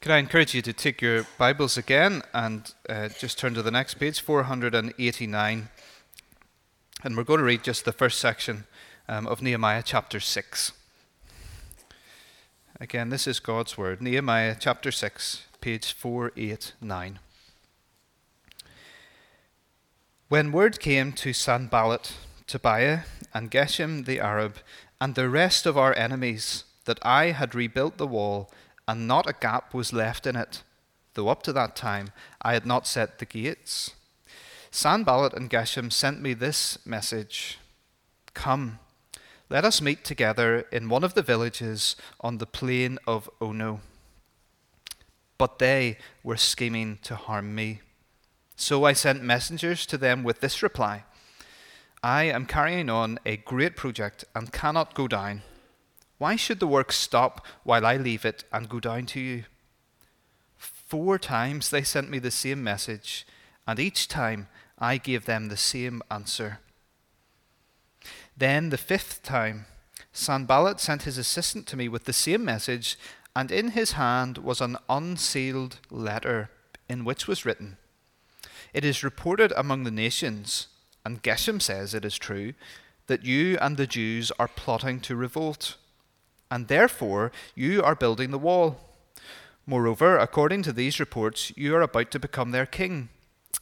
Could I encourage you to take your Bibles again and uh, just turn to the next page, 489. And we're going to read just the first section um, of Nehemiah chapter 6. Again, this is God's Word. Nehemiah chapter 6, page 489. When word came to Sanballat, Tobiah, and Geshem the Arab, and the rest of our enemies, that I had rebuilt the wall, and not a gap was left in it, though up to that time I had not set the gates. Sanballat and Geshem sent me this message Come, let us meet together in one of the villages on the plain of Ono. But they were scheming to harm me. So I sent messengers to them with this reply I am carrying on a great project and cannot go down. Why should the work stop while I leave it and go down to you? Four times they sent me the same message, and each time I gave them the same answer. Then, the fifth time, Sanballat sent his assistant to me with the same message, and in his hand was an unsealed letter in which was written, It is reported among the nations, and Geshem says it is true, that you and the Jews are plotting to revolt and therefore you are building the wall. Moreover, according to these reports, you are about to become their king,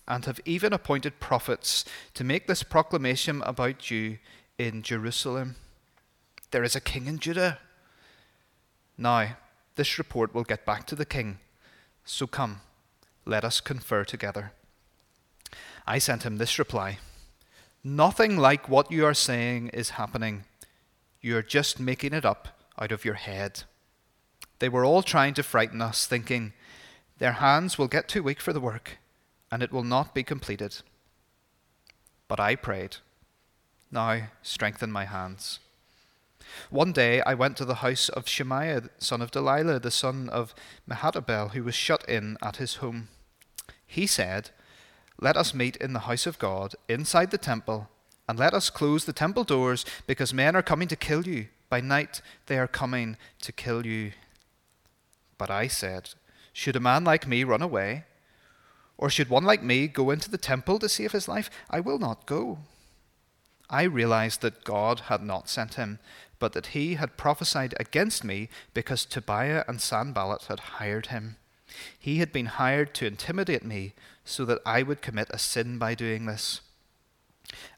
and have even appointed prophets to make this proclamation about you in Jerusalem. There is a king in Judah. Now, this report will get back to the king. So come, let us confer together. I sent him this reply Nothing like what you are saying is happening. You are just making it up out of your head. They were all trying to frighten us, thinking, their hands will get too weak for the work, and it will not be completed. But I prayed, Now strengthen my hands. One day I went to the house of Shemaiah, son of Delaiah, the son of Mehetabel, who was shut in at his home. He said, Let us meet in the house of God, inside the temple, and let us close the temple doors, because men are coming to kill you. By night they are coming to kill you. But I said, Should a man like me run away? Or should one like me go into the temple to save his life? I will not go. I realized that God had not sent him, but that he had prophesied against me because Tobiah and Sanballat had hired him. He had been hired to intimidate me so that I would commit a sin by doing this.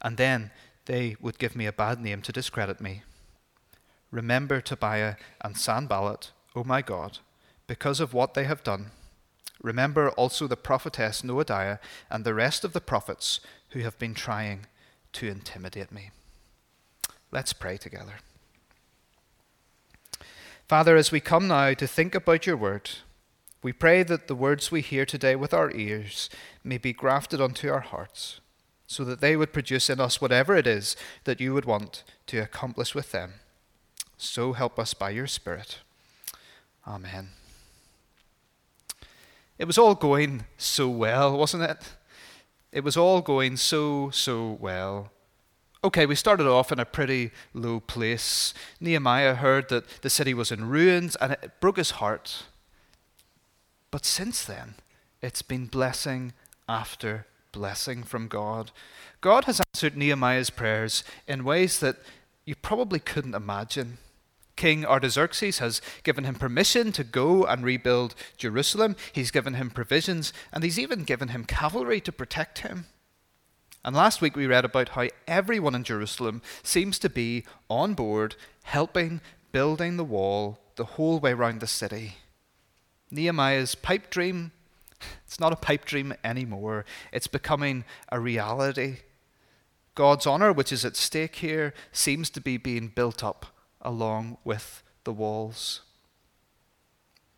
And then they would give me a bad name to discredit me. Remember Tobiah and Sanballat, O my God, because of what they have done. Remember also the prophetess Noadiah and the rest of the prophets who have been trying to intimidate me. Let's pray together. Father, as we come now to think about your word, we pray that the words we hear today with our ears may be grafted onto our hearts, so that they would produce in us whatever it is that you would want to accomplish with them. So help us by your Spirit. Amen. It was all going so well, wasn't it? It was all going so, so well. Okay, we started off in a pretty low place. Nehemiah heard that the city was in ruins and it broke his heart. But since then, it's been blessing after blessing from God. God has answered Nehemiah's prayers in ways that you probably couldn't imagine. King Artaxerxes has given him permission to go and rebuild Jerusalem. He's given him provisions, and he's even given him cavalry to protect him. And last week we read about how everyone in Jerusalem seems to be on board, helping building the wall the whole way around the city. Nehemiah's pipe dream, it's not a pipe dream anymore. It's becoming a reality. God's honor, which is at stake here, seems to be being built up along with the walls.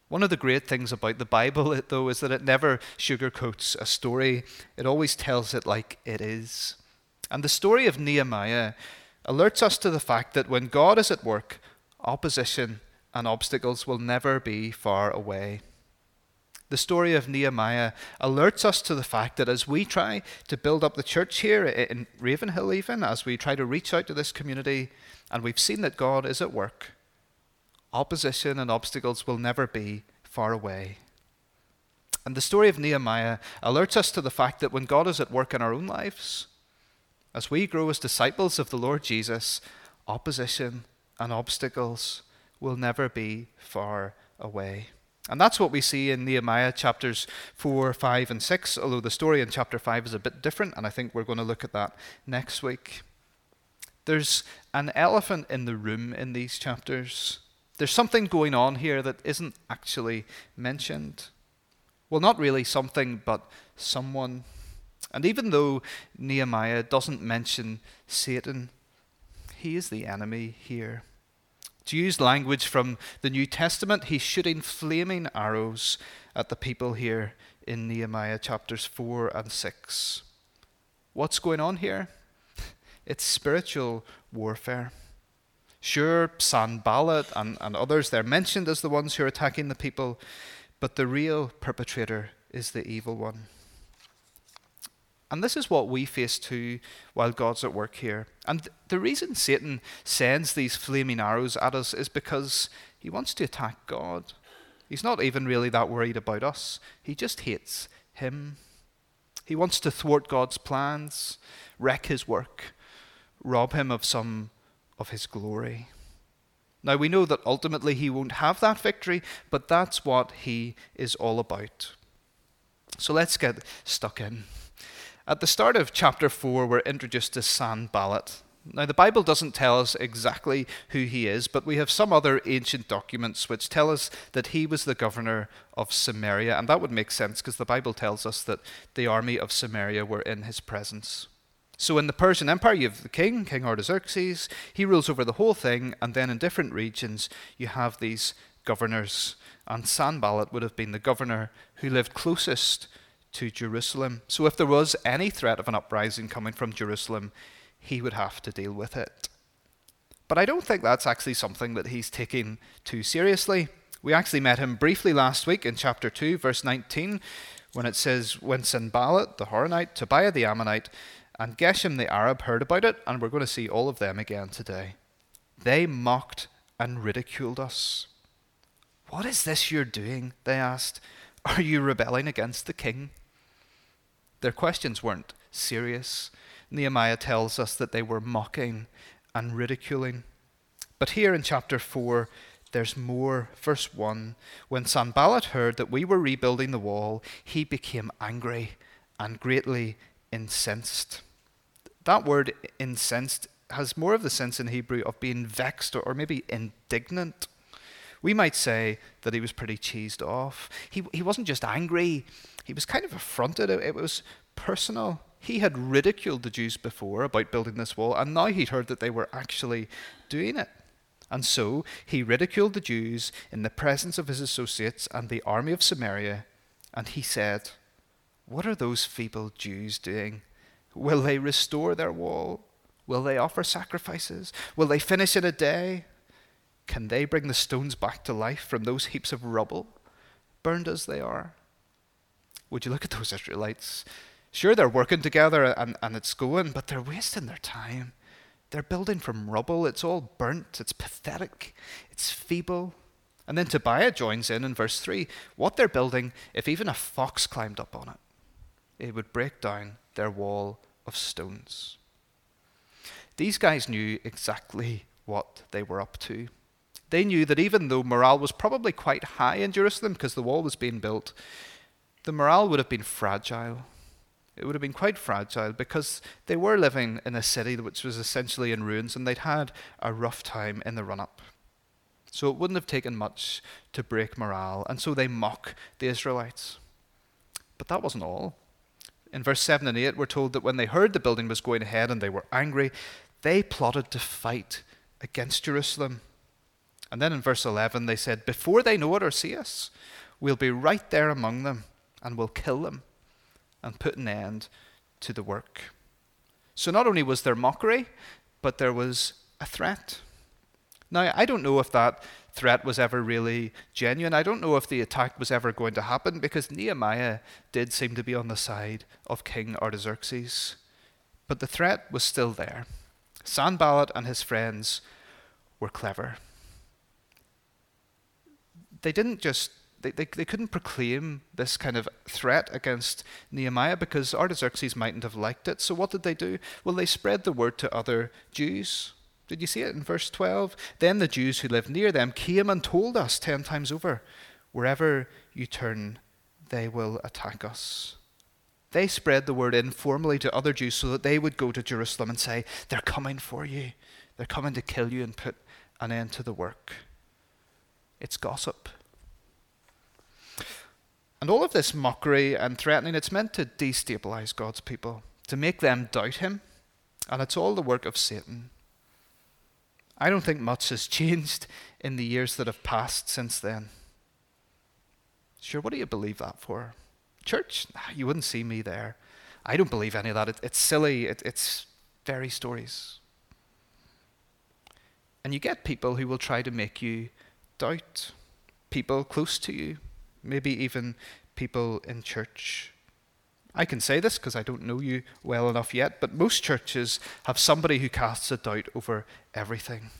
One of the great things about the Bible, though, is that it never sugarcoats a story. It always tells it like it is. And the story of Nehemiah alerts us to the fact that when God is at work, opposition and obstacles will never be far away. The story of Nehemiah alerts us to the fact that as we try to build up the church here in Ravenhill, even as we try to reach out to this community, and we've seen that God is at work, opposition and obstacles will never be far away. And the story of Nehemiah alerts us to the fact that when God is at work in our own lives, as we grow as disciples of the Lord Jesus, opposition and obstacles will never be far away. And that's what we see in Nehemiah chapters 4, 5, and 6, although the story in chapter 5 is a bit different, and I think we're going to look at that next week. There's an elephant in the room in these chapters. There's something going on here that isn't actually mentioned. Well, not really something, but someone. And even though Nehemiah doesn't mention Satan, he is the enemy here. To use language from the New Testament, he's shooting flaming arrows at the people here in Nehemiah chapters 4 and 6. What's going on here? It's spiritual warfare. Sure, Sanballat and, and others, they're mentioned as the ones who are attacking the people, but the real perpetrator is the evil one. And this is what we face too while God's at work here. And the reason Satan sends these flaming arrows at us is because he wants to attack God. He's not even really that worried about us, he just hates him. He wants to thwart God's plans, wreck his work, rob him of some of his glory. Now we know that ultimately he won't have that victory, but that's what he is all about. So let's get stuck in. At the start of chapter 4, we're introduced to Sanballat. Now, the Bible doesn't tell us exactly who he is, but we have some other ancient documents which tell us that he was the governor of Samaria, and that would make sense because the Bible tells us that the army of Samaria were in his presence. So, in the Persian Empire, you have the king, King Artaxerxes. He rules over the whole thing, and then in different regions, you have these governors. And Sanballat would have been the governor who lived closest to Jerusalem. So if there was any threat of an uprising coming from Jerusalem, he would have to deal with it. But I don't think that's actually something that he's taking too seriously. We actually met him briefly last week in chapter 2, verse 19, when it says, When Sanballat the Horonite, Tobiah the Ammonite, and Geshem the Arab heard about it, and we're going to see all of them again today. They mocked and ridiculed us. What is this you're doing? They asked. Are you rebelling against the king? Their questions weren't serious. Nehemiah tells us that they were mocking and ridiculing. But here in chapter 4, there's more. Verse 1 When Sanballat heard that we were rebuilding the wall, he became angry and greatly incensed. That word incensed has more of the sense in Hebrew of being vexed or, maybe indignant. We might say that he was pretty cheesed off. He, he wasn't just angry, he was kind of affronted. It, it was personal. He had ridiculed the Jews before about building this wall, and now he'd heard that they were actually doing it. And so he ridiculed the Jews in the presence of his associates and the army of Samaria, and he said, What are those feeble Jews doing? Will they restore their wall? Will they offer sacrifices? Will they finish in a day? Can they bring the stones back to life from those heaps of rubble, burned as they are? Would you look at those Israelites? Sure, they're working together and, and it's going, but they're wasting their time. They're building from rubble. It's all burnt. It's pathetic. It's feeble. And then Tobiah joins in in verse 3. What they're building, if even a fox climbed up on it, it would break down their wall of stones. These guys knew exactly what they were up to. They knew that even though morale was probably quite high in Jerusalem because the wall was being built, the morale would have been fragile. It would have been quite fragile because they were living in a city which was essentially in ruins and they'd had a rough time in the run up. So it wouldn't have taken much to break morale, and so they mock the Israelites. But that wasn't all. In verse 7 and 8, we're told that when they heard the building was going ahead and they were angry, they plotted to fight against Jerusalem. And then in verse 11, they said, Before they know it or see us, we'll be right there among them and we'll kill them and put an end to the work. So not only was there mockery, but there was a threat. Now, I don't know if that threat was ever really genuine. I don't know if the attack was ever going to happen because Nehemiah did seem to be on the side of King Artaxerxes. But the threat was still there. Sanballat and his friends were clever. They didn't just they, they, they couldn't proclaim this kind of threat against Nehemiah because Artaxerxes mightn't have liked it. So what did they do? Well, they spread the word to other Jews. Did you see it in verse 12? Then the Jews who lived near them came and told us ten times over, Wherever you turn, they will attack us. They spread the word informally to other Jews so that they would go to Jerusalem and say, They're coming for you. They're coming to kill you and put an end to the work. It's gossip. And all of this mockery and threatening, it's meant to destabilize God's people, to make them doubt Him. And it's all the work of Satan. I don't think much has changed in the years that have passed since then. Sure, what do you believe that for? Church? You wouldn't see me there. I don't believe any of that. It, it's silly. It, it's fairy stories. And you get people who will try to make you doubt. People close to you, maybe even people in church. I can say this because I don't know you well enough yet, but most churches have somebody who casts a doubt over everything.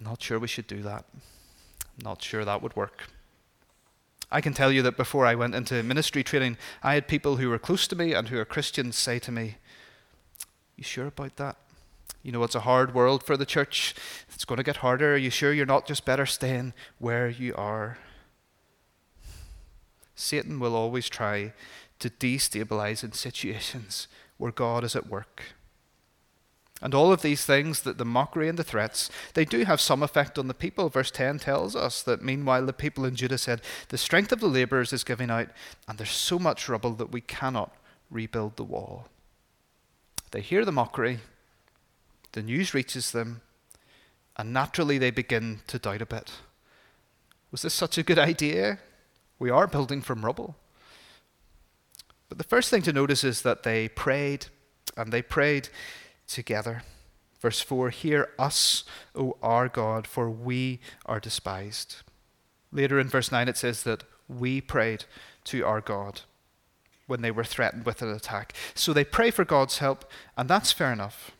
Not sure we should do that. Not sure that would work. I can tell you that before I went into ministry training, I had people who were close to me and who are Christians say to me, You sure about that? You know, it's a hard world for the church. It's going to get harder. Are you sure you're not just better staying where you are? Satan will always try to destabilize in situations where God is at work. And all of these things, that the mockery and the threats, they do have some effect on the people. Verse 10 tells us that meanwhile the people in Judah said, The strength of the laborers is giving out, and there's so much rubble that we cannot rebuild the wall. They hear the mockery, the news reaches them, and naturally they begin to doubt a bit. Was this such a good idea? We are building from rubble. But the first thing to notice is that they prayed, and they prayed together. Verse 4 Hear us, O our God, for we are despised. Later in verse 9, it says that we prayed to our God when they were threatened with an attack. So they pray for God's help, and that's fair enough.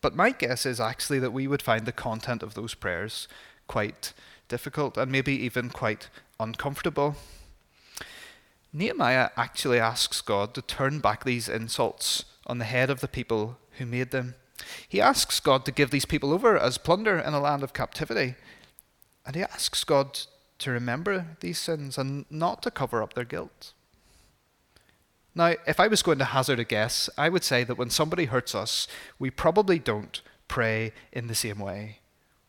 But my guess is actually that we would find the content of those prayers quite difficult and maybe even quite uncomfortable. Nehemiah actually asks God to turn back these insults on the head of the people who made them. He asks God to give these people over as plunder in a land of captivity. And he asks God to remember these sins and not to cover up their guilt. Now, if I was going to hazard a guess, I would say that when somebody hurts us, we probably don't pray in the same way.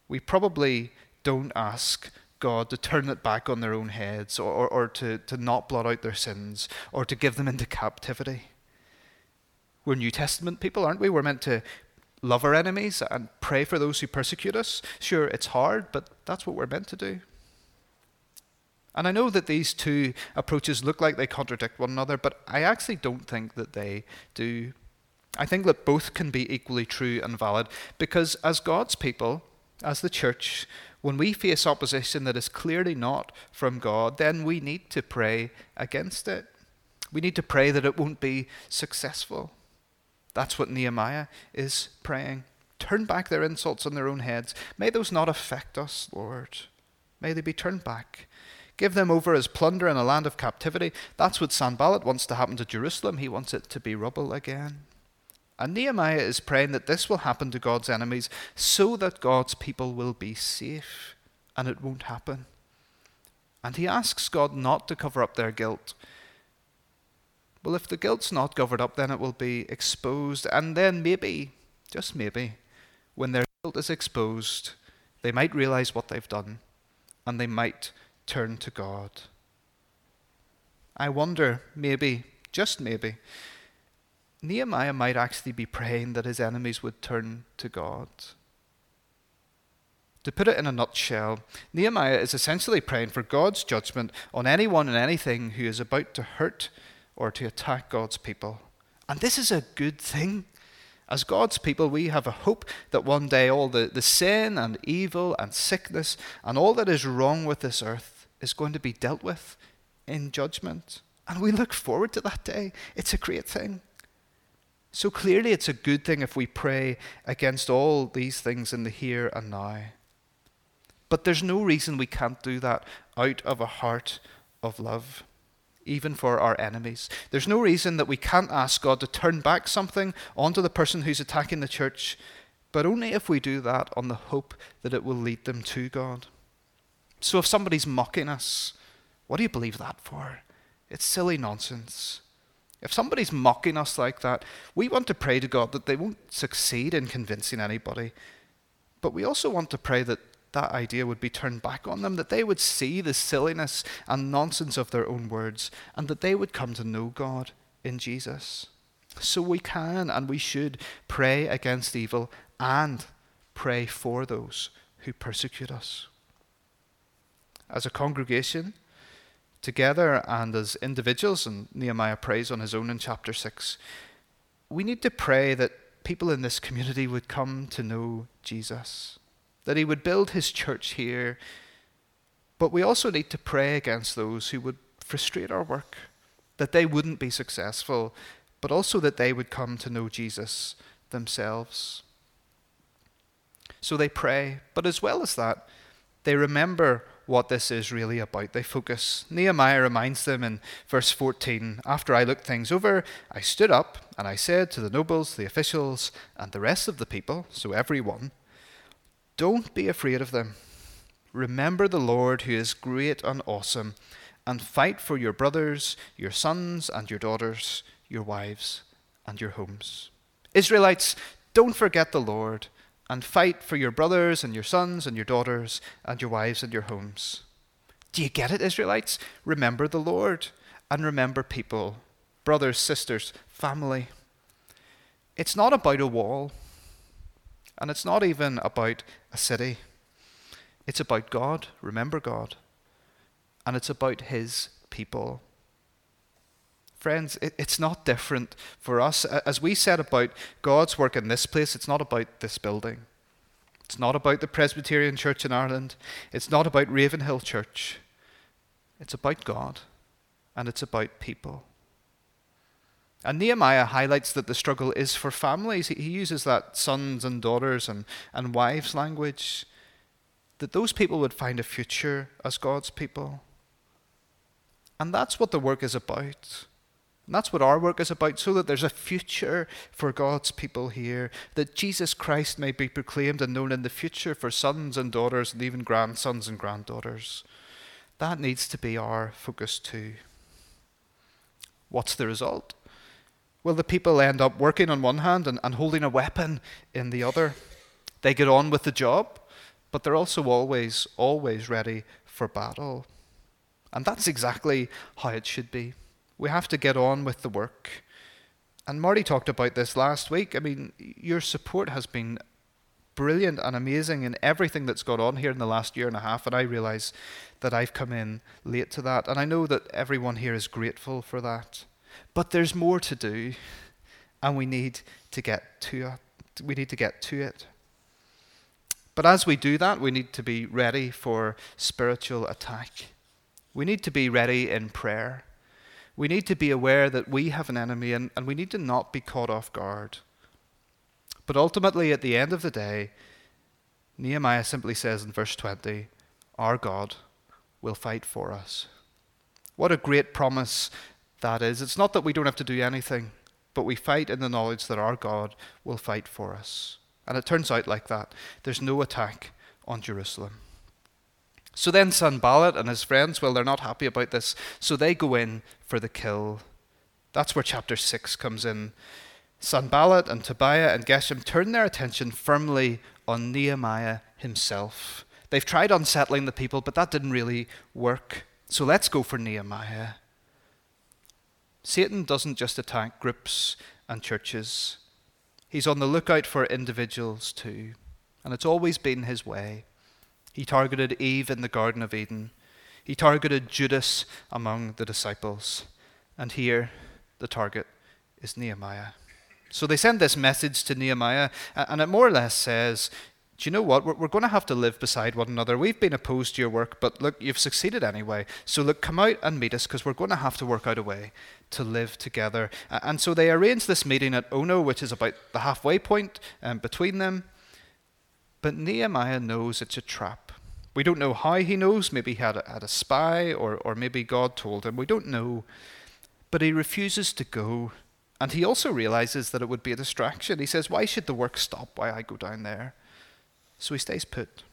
We probably don't ask God to turn it back on their own heads or, or, or to, to not blot out their sins or to give them into captivity. We're New Testament people, aren't we? We're meant to love our enemies and pray for those who persecute us. Sure, it's hard, but that's what we're meant to do. And I know that these two approaches look like they contradict one another, but I actually don't think that they do. I think that both can be equally true and valid because, as God's people, as the church, when we face opposition that is clearly not from God, then we need to pray against it. We need to pray that it won't be successful. That's what Nehemiah is praying. Turn back their insults on their own heads. May those not affect us, Lord. May they be turned back. Give them over as plunder in a land of captivity. That's what Sanballat wants to happen to Jerusalem. He wants it to be rubble again. And Nehemiah is praying that this will happen to God's enemies so that God's people will be safe. And it won't happen. And he asks God not to cover up their guilt, well, if the guilt's not covered up, then it will be exposed. And then maybe, just maybe, when their guilt is exposed, they might realize what they've done and they might turn to God. I wonder, maybe, just maybe, Nehemiah might actually be praying that his enemies would turn to God. To put it in a nutshell, Nehemiah is essentially praying for God's judgment on anyone and anything who is about to hurt or to attack God's people. And this is a good thing. As God's people, we have a hope that one day all the, the sin and evil and sickness and all that is wrong with this earth is going to be dealt with in judgment. And we look forward to that day. It's a great thing. So clearly, it's a good thing if we pray against all these things in the here and now. But there's no reason we can't do that out of a heart of love, even for our enemies. There's no reason that we can't ask God to turn back something onto the person who's attacking the church, but only if we do that on the hope that it will lead them to God. So if somebody's mocking us, what do you believe that for? It's silly nonsense. If somebody's mocking us like that, we want to pray to God that they won't succeed in convincing anybody. But we also want to pray that that idea would be turned back on them, that they would see the silliness and nonsense of their own words, and that they would come to know God in Jesus. So we can and we should pray against evil and pray for those who persecute us. As a congregation, together and as individuals, and Nehemiah prays on his own in chapter 6, we need to pray that people in this community would come to know Jesus, that he would build his church here. But we also need to pray against those who would frustrate our work, that they wouldn't be successful, but also that they would come to know Jesus themselves. So they pray, but as well as that, they remember what this is really about. They focus. Nehemiah reminds them in verse 14 After I looked things over, I stood up and I said to the nobles, the officials, and the rest of the people, so everyone, Don't be afraid of them. Remember the Lord who is great and awesome, and fight for your brothers, your sons, and your daughters, your wives, and your homes. Israelites, don't forget the Lord and fight for your brothers and your sons and your daughters and your wives and your homes. Do you get it, Israelites? Remember the Lord and remember people, brothers, sisters, family. It's not about a wall, and it's not even about a city. It's about God. Remember God. And it's about His people. Friends, it, it's not different for us. As we said about God's work in this place, it's not about this building. It's not about the Presbyterian Church in Ireland. It's not about Ravenhill Church. It's about God and it's about people. And Nehemiah highlights that the struggle is for families. He uses that sons and daughters and, and wives language. That those people would find a future as God's people. And that's what the work is about. And that's what our work is about, so that there's a future for God's people here, that Jesus Christ may be proclaimed and known in the future for sons and daughters and even grandsons and granddaughters. That needs to be our focus too. What's the result? Well, the people end up working on one hand and, and holding a weapon in the other. They get on with the job, but they're also always, always ready for battle. And that's exactly how it should be. We have to get on with the work. And Marty talked about this last week. I mean, your support has been brilliant and amazing in everything that's gone on here in the last year and a half. And I realize that I've come in late to that. And I know that everyone here is grateful for that. But there's more to do. And we need to get to it. We need to get to it. But as we do that, we need to be ready for spiritual attack. We need to be ready in prayer. We need to be aware that we have an enemy and, and we need to not be caught off guard. But ultimately, at the end of the day, Nehemiah simply says in verse 20, Our God will fight for us. What a great promise that is. It's not that we don't have to do anything, but we fight in the knowledge that our God will fight for us. And it turns out like that. There's no attack on Jerusalem. So then Sanballat and his friends, well, they're not happy about this, so they go in for the kill. That's where chapter 6 comes in. Sanballat and Tobiah and Geshem turn their attention firmly on Nehemiah himself. They've tried unsettling the people, but that didn't really work. So let's go for Nehemiah. Satan doesn't just attack groups and churches, he's on the lookout for individuals too. And it's always been his way. He targeted Eve in the Garden of Eden. He targeted Judas among the disciples. And here, the target is Nehemiah. So they send this message to Nehemiah, and it more or less says, Do you know what? We're, going to have to live beside one another. We've been opposed to your work, but look, you've succeeded anyway. So look, come out and meet us because we're going to have to work out a way to live together. And so they arrange this meeting at Ono, which is about the halfway point um, between them. But Nehemiah knows it's a trap We don't know how he knows. Maybe he had a, had a spy, or, or maybe God told him. We don't know. But he refuses to go. And he also realizes that it would be a distraction. He says, Why should the work stop while I go down there? So he stays put.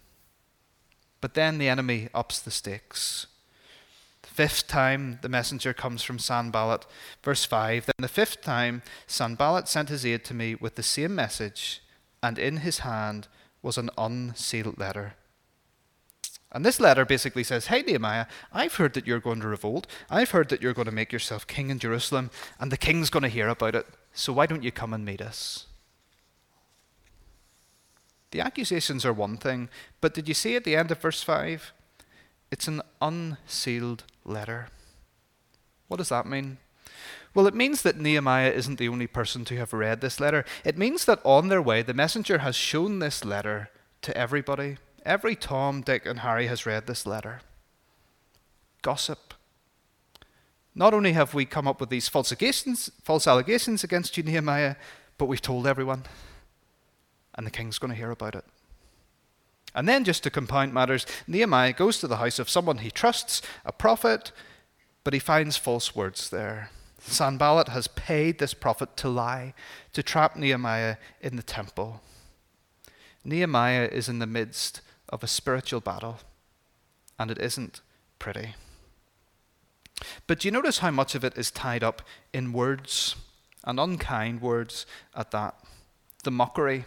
But then the enemy ups the stakes. The fifth time the messenger comes from Sanballat. Verse 5 Then the fifth time Sanballat sent his aide to me with the same message, and in his hand was an unsealed letter. And this letter basically says, Hey, Nehemiah, I've heard that you're going to revolt. I've heard that you're going to make yourself king in Jerusalem, and the king's going to hear about it. So why don't you come and meet us? The accusations are one thing, but did you see at the end of verse 5? It's an unsealed letter. What does that mean? Well, it means that Nehemiah isn't the only person to have read this letter. It means that on their way, the messenger has shown this letter to everybody. Every Tom, Dick, and Harry has read this letter. Gossip. Not only have we come up with these false allegations, false allegations against you, Nehemiah, but we've told everyone and the king's going to hear about it. And then, just to compound matters, Nehemiah goes to the house of someone he trusts, a prophet, but he finds false words there. Sanballat has paid this prophet to lie, to trap Nehemiah in the temple. Nehemiah is in the midst of a spiritual battle, and it isn't pretty. But do you notice how much of it is tied up in words, and unkind words at that? The mockery,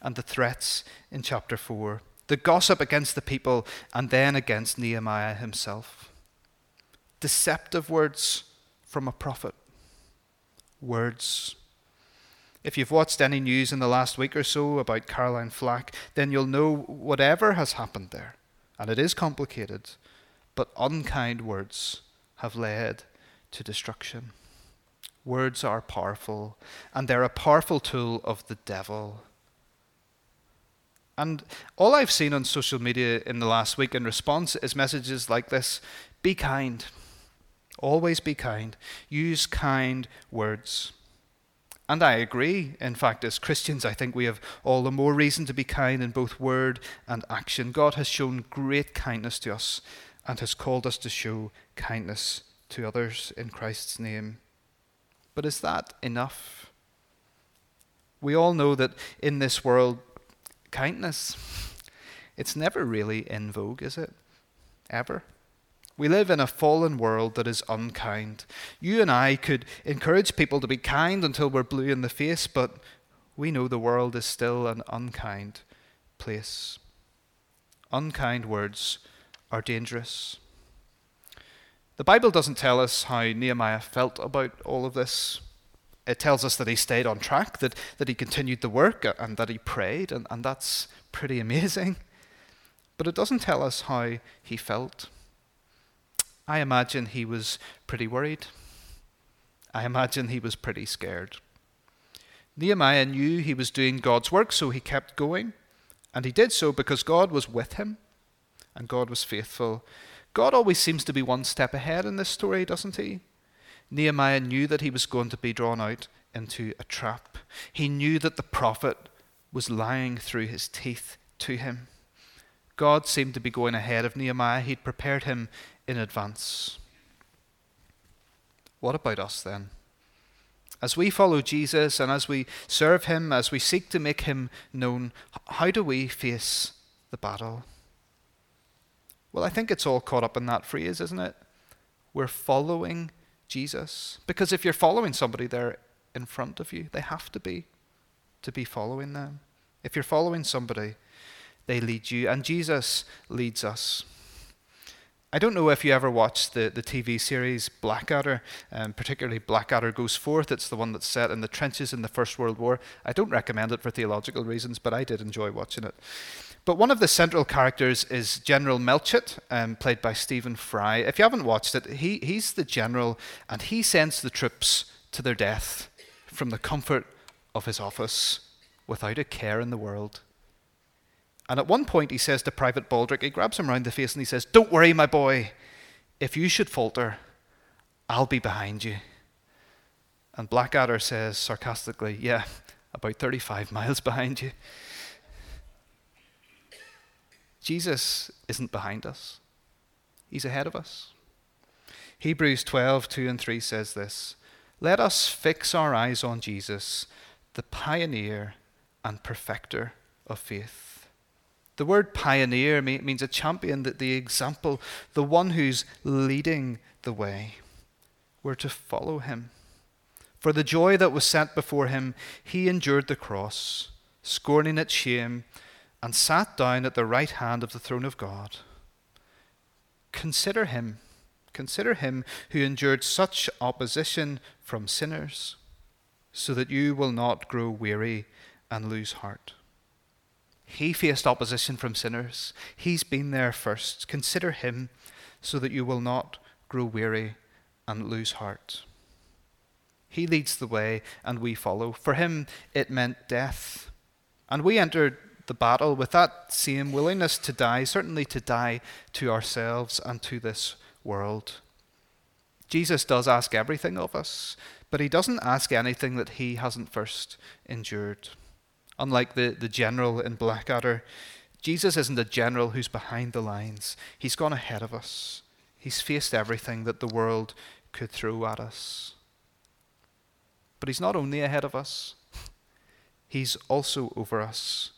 and the threats in chapter 4, the gossip against the people, and then against Nehemiah himself. Deceptive words from a prophet. Words. If you've watched any news in the last week or so about Caroline Flack, then you'll know whatever has happened there, and it is complicated, but unkind words have led to destruction. Words are powerful, and they're a powerful tool of the devil and all I've seen on social media in the last week in response is messages like this be kind. Always be kind. Use kind words. And I agree. In fact, as Christians, I think we have all the more reason to be kind in both word and action. God has shown great kindness to us and has called us to show kindness to others in Christ's name. But is that enough? We all know that in this world, kindness, it's never really in vogue, is it? Ever. We live in a fallen world that is unkind. You and I could encourage people to be kind until we're blue in the face, but we know the world is still an unkind place. Unkind words are dangerous. The Bible doesn't tell us how Nehemiah felt about all of this. It tells us that he stayed on track, that, that he continued the work, and that he prayed, and, and that's pretty amazing. But it doesn't tell us how he felt. I imagine he was pretty worried. I imagine he was pretty scared. Nehemiah knew he was doing God's work, so he kept going. And he did so because God was with him and God was faithful. God always seems to be one step ahead in this story, doesn't he? Nehemiah knew that he was going to be drawn out into a trap. He knew that the prophet was lying through his teeth to him. God seemed to be going ahead of Nehemiah. He'd prepared him in advance. What about us then? As we follow Jesus and as we serve him, as we seek to make him known, how do we face the battle? Well, I think it's all caught up in that phrase, isn't it? We're following Jesus. Because if you're following somebody there in front of you, they have to be to be following them. If you're following somebody, they lead you, and Jesus leads us. I don't know if you ever watched the, the TV series Blackadder, um, particularly Blackadder Goes Forth. It's the one that's set in the trenches in the First World War. I don't recommend it for theological reasons, but I did enjoy watching it. But one of the central characters is General Melchett, um, played by Stephen Fry. If you haven't watched it, he, he's the general, and he sends the troops to their death from the comfort of his office without a care in the world. And at one point, he says to Private Baldrick, he grabs him round the face and he says, Don't worry, my boy. If you should falter, I'll be behind you. And Blackadder says sarcastically, Yeah, about 35 miles behind you. Jesus isn't behind us, He's ahead of us. Hebrews 12, 2 and 3 says this Let us fix our eyes on Jesus, the pioneer and perfecter of faith. The word pioneer means a champion, that the example, the one who's leading the way. We're to follow him. For the joy that was set before him, he endured the cross, scorning its shame, and sat down at the right hand of the throne of God. Consider him Consider him who endured such opposition from sinners, so that you will not grow weary and lose heart. He faced opposition from sinners. He's been there first. Consider him so that you will not grow weary and lose heart. He leads the way and we follow. For him, it meant death. And we entered the battle with that same willingness to die, certainly to die to ourselves and to this world. Jesus does ask everything of us, but he doesn't ask anything that he hasn't first endured. Unlike the, the general in Blackadder, Jesus isn't a general who's behind the lines. He's gone ahead of us. He's faced everything that the world could throw at us. But he's not only ahead of us, he's also over us.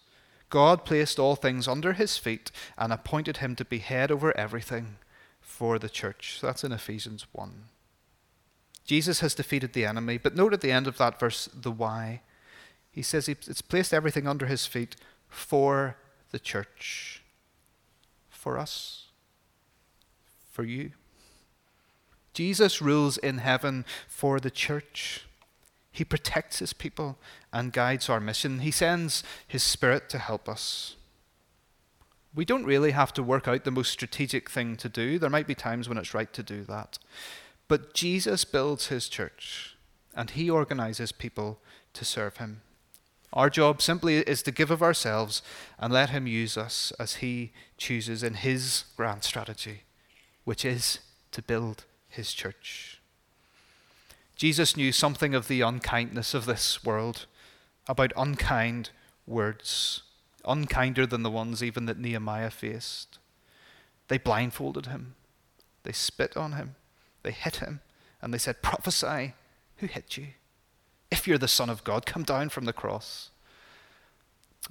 God placed all things under his feet and appointed him to be head over everything for the church. That's in Ephesians 1. Jesus has defeated the enemy, but note at the end of that verse the why. He says it's placed everything under his feet for the church. For us. For you. Jesus rules in heaven for the church. He protects his people and guides our mission. He sends his spirit to help us. We don't really have to work out the most strategic thing to do. There might be times when it's right to do that. But Jesus builds his church and he organizes people to serve him. Our job simply is to give of ourselves and let him use us as he chooses in his grand strategy, which is to build his church. Jesus knew something of the unkindness of this world, about unkind words unkinder than the ones even that Nehemiah faced. They blindfolded him, they spit on him, they hit him, and they said, Prophesy, who hit you? If you're the Son of God, come down from the cross.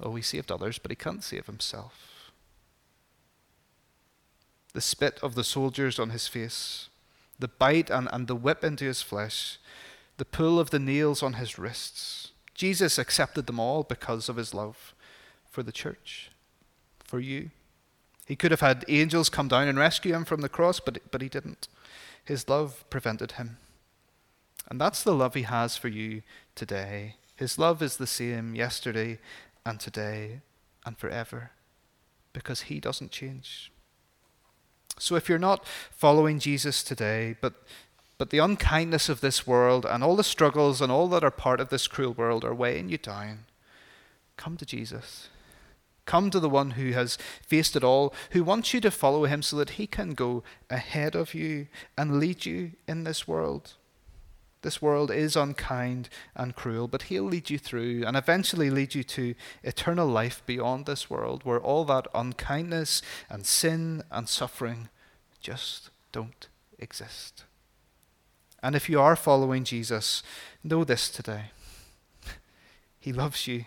Oh, he saved others, but he can't save himself. The spit of the soldiers on his face, the bite and, and the whip into his flesh, the pull of the nails on his wrists. Jesus accepted them all because of his love for the church, for you. He could have had angels come down and rescue him from the cross, but, but he didn't. His love prevented him. And that's the love he has for you today. His love is the same yesterday and today and forever because he doesn't change. So if you're not following Jesus today, but but the unkindness of this world and all the struggles and all that are part of this cruel world are weighing you down, come to Jesus. Come to the one who has faced it all, who wants you to follow him so that he can go ahead of you and lead you in this world. This world is unkind and cruel, but he'll lead you through and eventually lead you to eternal life beyond this world where all that unkindness and sin and suffering just don't exist. And if you are following Jesus, know this today. He loves you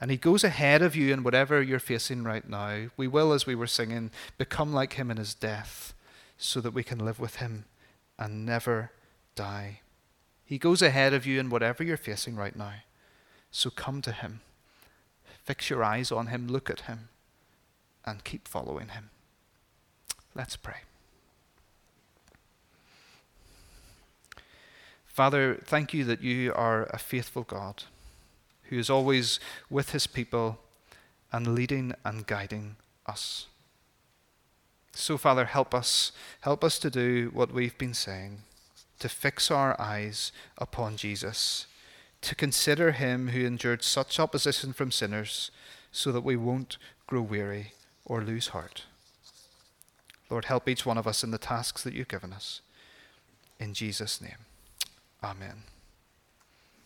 and He goes ahead of you in whatever you're facing right now. We will, as we were singing, become like Him in His death so that we can live with Him and never die. He goes ahead of you in whatever you're facing right now. So come to Him. Fix your eyes on Him, look at Him, and keep following Him. Let's pray. Father, thank you that you are a faithful God who is always with his people and leading and guiding us. So, Father, help us. Help us to do what we've been saying, to fix our eyes upon Jesus, to consider him who endured such opposition from sinners, so that we won't grow weary or lose heart. Lord, help each one of us in the tasks that you've given us. In Jesus' name, amen.